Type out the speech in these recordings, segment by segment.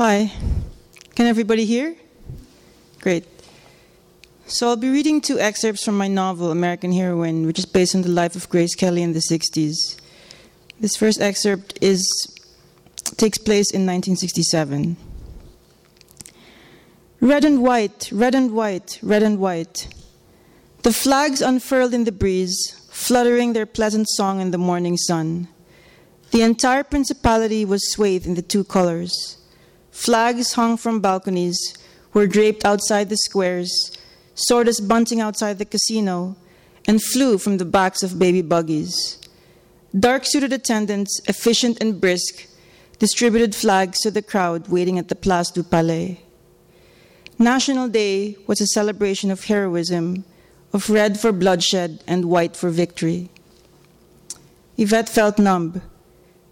Hi. Can everybody hear? Great. So I'll be reading two excerpts from my novel, American Heroine, which is based on the life of Grace Kelly in the 60s. This first excerpt is takes place in 1967. Red and white, red and white, red and white. The flags unfurled in the breeze, fluttering their pleasant song in the morning sun. The entire principality was swathed in the two colors. Flags hung from balconies were draped outside the squares, sawdust bunting outside the casino, and flew from the backs of baby buggies. Dark suited attendants, efficient and brisk, distributed flags to the crowd waiting at the Place du Palais. National Day was a celebration of heroism, of red for bloodshed and white for victory. Yvette felt numb.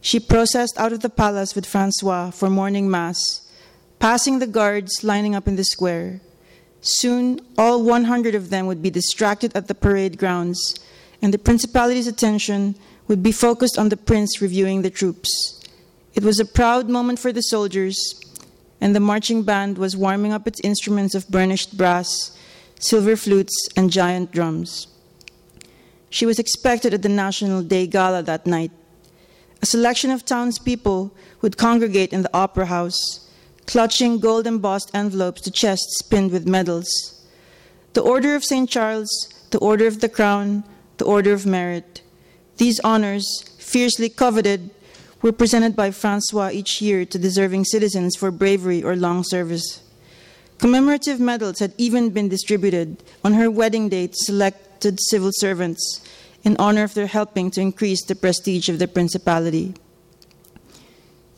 She processed out of the palace with Francois for morning mass, passing the guards lining up in the square. Soon, all 100 of them would be distracted at the parade grounds, and the principality's attention would be focused on the prince reviewing the troops. It was a proud moment for the soldiers, and the marching band was warming up its instruments of burnished brass, silver flutes, and giant drums. She was expected at the National Day Gala that night. A selection of townspeople would congregate in the Opera House, clutching gold embossed envelopes to chests pinned with medals. The Order of St. Charles, the Order of the Crown, the Order of Merit. These honors, fiercely coveted, were presented by Francois each year to deserving citizens for bravery or long service. Commemorative medals had even been distributed on her wedding date to selected civil servants in honor of their helping to increase the prestige of the principality.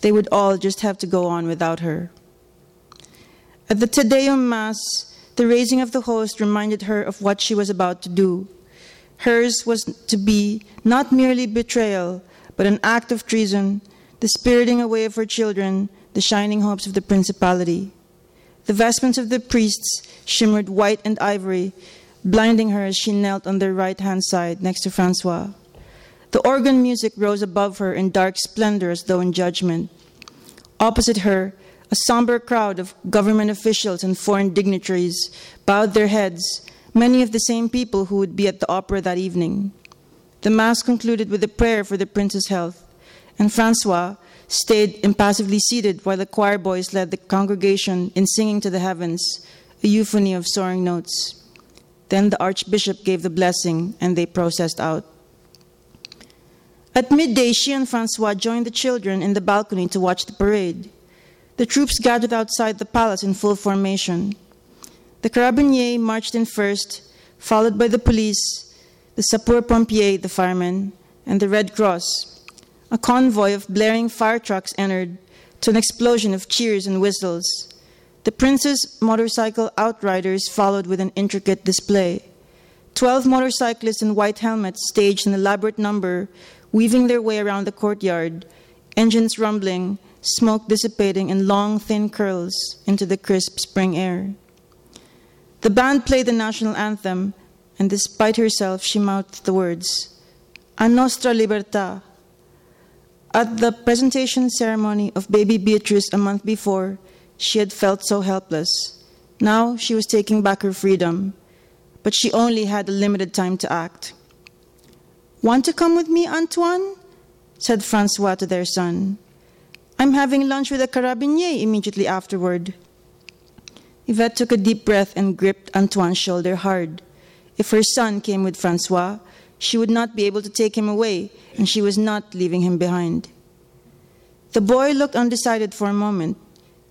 They would all just have to go on without her. At the Te Deum Mass, the raising of the host reminded her of what she was about to do. Hers was to be not merely betrayal, but an act of treason, the spiriting away of her children, the shining hopes of the principality. The vestments of the priests shimmered white and ivory, blinding her as she knelt on their right hand side next to Francois. The organ music rose above her in dark splendor as though in judgment. Opposite her, a somber crowd of government officials and foreign dignitaries bowed their heads, many of the same people who would be at the opera that evening. The Mass concluded with a prayer for the prince's health, and Francois stayed impassively seated while the choir boys led the congregation in singing to the heavens, a euphony of soaring notes. Then the archbishop gave the blessing, and they processed out. At midday, she and Francois joined the children in the balcony to watch the parade. The troops gathered outside the palace in full formation. The carabiniers marched in first, followed by the police, the sapeur pompiers, the firemen, and the Red Cross. A convoy of blaring fire trucks entered to an explosion of cheers and whistles. The prince's motorcycle outriders followed with an intricate display. Twelve motorcyclists in white helmets staged an elaborate number, weaving their way around the courtyard, engines rumbling, smoke dissipating in long, thin curls into the crisp spring air. The band played the national anthem, and despite herself, she mouthed the words, A nostra libertà. At the presentation ceremony of baby Beatrice a month before, she had felt so helpless. Now she was taking back her freedom, but she only had a limited time to act. Want to come with me, Antoine? said Francois to their son. I'm having lunch with a carabinier immediately afterward. Yvette took a deep breath and gripped Antoine's shoulder hard. If her son came with Francois, she would not be able to take him away, and she was not leaving him behind. The boy looked undecided for a moment.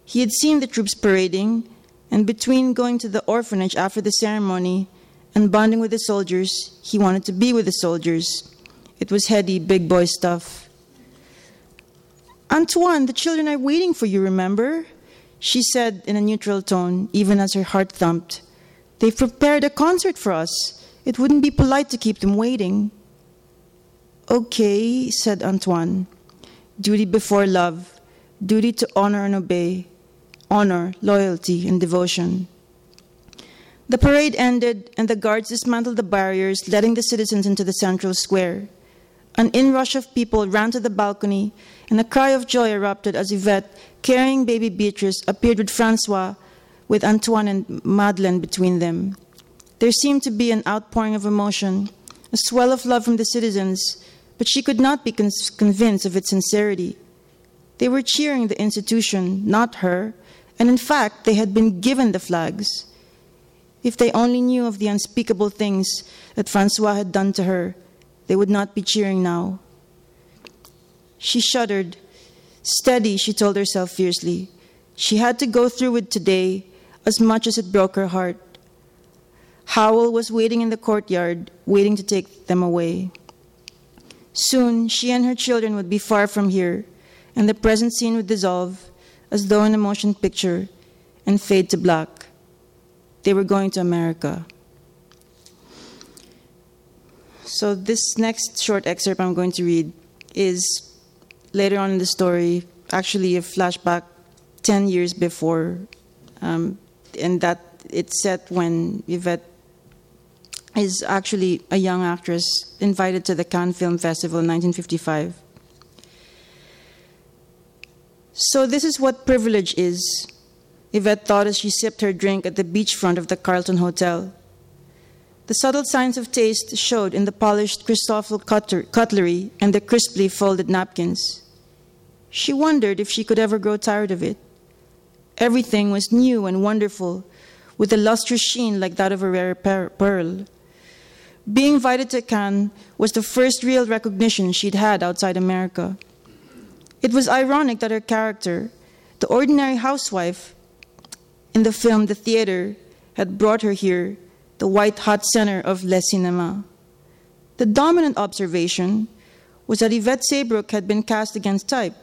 He had seen the troops parading, and between going to the orphanage after the ceremony and bonding with the soldiers, he wanted to be with the soldiers. It was heady, big boy stuff. Antoine, the children are waiting for you, remember? She said in a neutral tone, even as her heart thumped. They've prepared a concert for us. It wouldn't be polite to keep them waiting. Okay, said Antoine. Duty before love, duty to honor and obey, honor, loyalty, and devotion. The parade ended, and the guards dismantled the barriers, letting the citizens into the central square. An inrush of people ran to the balcony, and a cry of joy erupted as Yvette, carrying baby Beatrice, appeared with Francois, with Antoine and Madeleine between them. There seemed to be an outpouring of emotion, a swell of love from the citizens, but she could not be con- convinced of its sincerity. They were cheering the institution, not her, and in fact, they had been given the flags. If they only knew of the unspeakable things that Francois had done to her, they would not be cheering now. She shuddered. Steady, she told herself fiercely. She had to go through with today as much as it broke her heart. Howell was waiting in the courtyard, waiting to take them away. Soon, she and her children would be far from here, and the present scene would dissolve, as though in a motion picture, and fade to black. They were going to America. So, this next short excerpt I'm going to read is later on in the story, actually a flashback 10 years before, um, and that it's set when Yvette is actually a young actress invited to the Cannes Film Festival in 1955. So, this is what privilege is, Yvette thought as she sipped her drink at the beachfront of the Carlton Hotel. The subtle signs of taste showed in the polished Christofle cutlery and the crisply folded napkins. She wondered if she could ever grow tired of it. Everything was new and wonderful, with a lustrous sheen like that of a rare pearl. Being invited to Cannes was the first real recognition she'd had outside America. It was ironic that her character, the ordinary housewife in the film The Theater, had brought her here, the white hot center of Le Cinéma. The dominant observation was that Yvette Saybrook had been cast against type,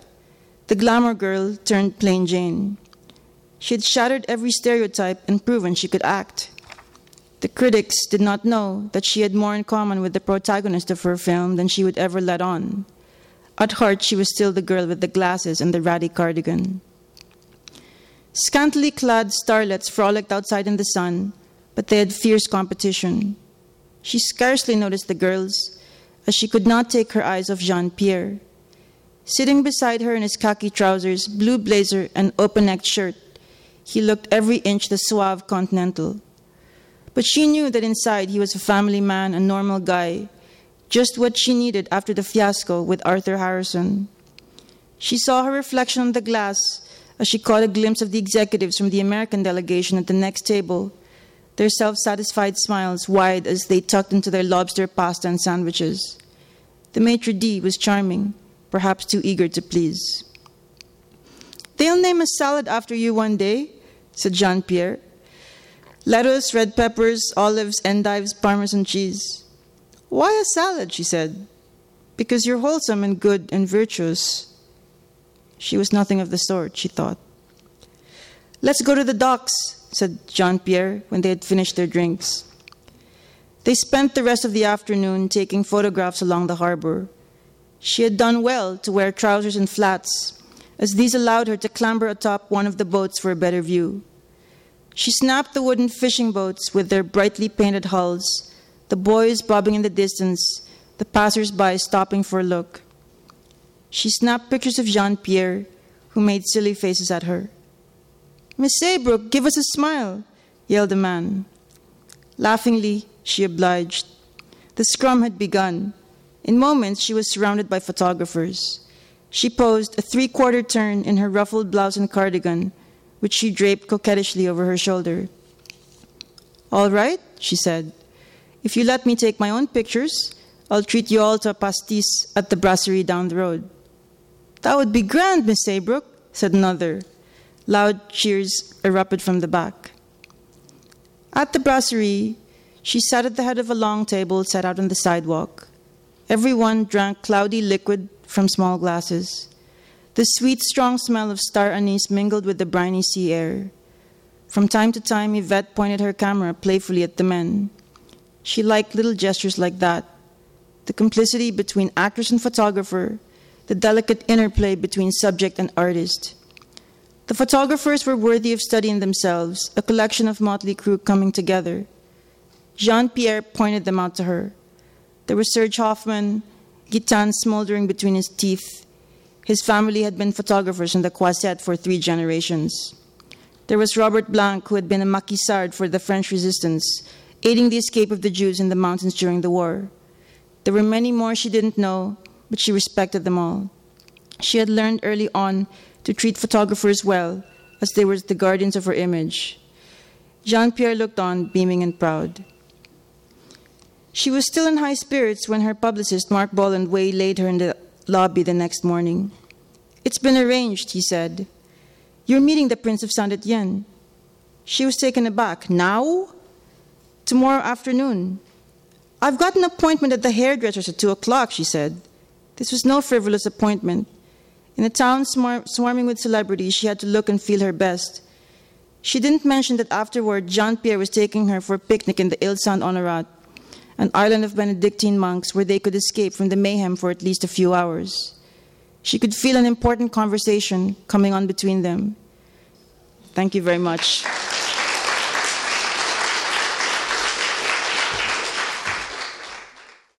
the glamour girl turned plain Jane. She had shattered every stereotype and proven she could act. The critics did not know that she had more in common with the protagonist of her film than she would ever let on. At heart, she was still the girl with the glasses and the ratty cardigan. Scantily clad starlets frolicked outside in the sun, but they had fierce competition. She scarcely noticed the girls, as she could not take her eyes off Jean Pierre. Sitting beside her in his khaki trousers, blue blazer, and open necked shirt, he looked every inch the suave continental. But she knew that inside he was a family man, a normal guy, just what she needed after the fiasco with Arthur Harrison. She saw her reflection on the glass as she caught a glimpse of the executives from the American delegation at the next table, their self satisfied smiles wide as they tucked into their lobster pasta and sandwiches. The maitre d' was charming, perhaps too eager to please. They'll name a salad after you one day, said Jean Pierre. Lettuce, red peppers, olives, endives, parmesan cheese. Why a salad? she said. Because you're wholesome and good and virtuous. She was nothing of the sort, she thought. Let's go to the docks, said Jean Pierre when they had finished their drinks. They spent the rest of the afternoon taking photographs along the harbor. She had done well to wear trousers and flats, as these allowed her to clamber atop one of the boats for a better view. She snapped the wooden fishing boats with their brightly painted hulls, the boys bobbing in the distance, the passers by stopping for a look. She snapped pictures of Jean Pierre, who made silly faces at her. Miss Saybrook, give us a smile, yelled the man. Laughingly, she obliged. The scrum had begun. In moments, she was surrounded by photographers. She posed a three quarter turn in her ruffled blouse and cardigan, which she draped coquettishly over her shoulder. All right, she said. If you let me take my own pictures, I'll treat you all to a pastis at the brasserie down the road. That would be grand, Miss Saybrook, said another. Loud cheers erupted from the back. At the brasserie, she sat at the head of a long table set out on the sidewalk. Everyone drank cloudy liquid from small glasses. The sweet, strong smell of star anise mingled with the briny sea air. From time to time, Yvette pointed her camera playfully at the men. She liked little gestures like that the complicity between actress and photographer, the delicate interplay between subject and artist. The photographers were worthy of study in themselves, a collection of motley crew coming together. Jean Pierre pointed them out to her. There was Serge Hoffman, Gitane smoldering between his teeth. His family had been photographers in the Croisette for three generations. There was Robert Blanc, who had been a maquisard for the French resistance, aiding the escape of the Jews in the mountains during the war. There were many more she didn't know, but she respected them all. She had learned early on to treat photographers well, as they were the guardians of her image. Jean Pierre looked on, beaming and proud. She was still in high spirits when her publicist, Mark Bolland, waylaid her in the lobby the next morning. It's been arranged, he said. You're meeting the Prince of Saint Etienne. She was taken aback. Now? Tomorrow afternoon. I've got an appointment at the hairdresser's at two o'clock, she said. This was no frivolous appointment. In a town swar- swarming with celebrities, she had to look and feel her best. She didn't mention that afterward, Jean Pierre was taking her for a picnic in the Ile Saint Honorat, an island of Benedictine monks where they could escape from the mayhem for at least a few hours. She could feel an important conversation coming on between them. Thank you very much.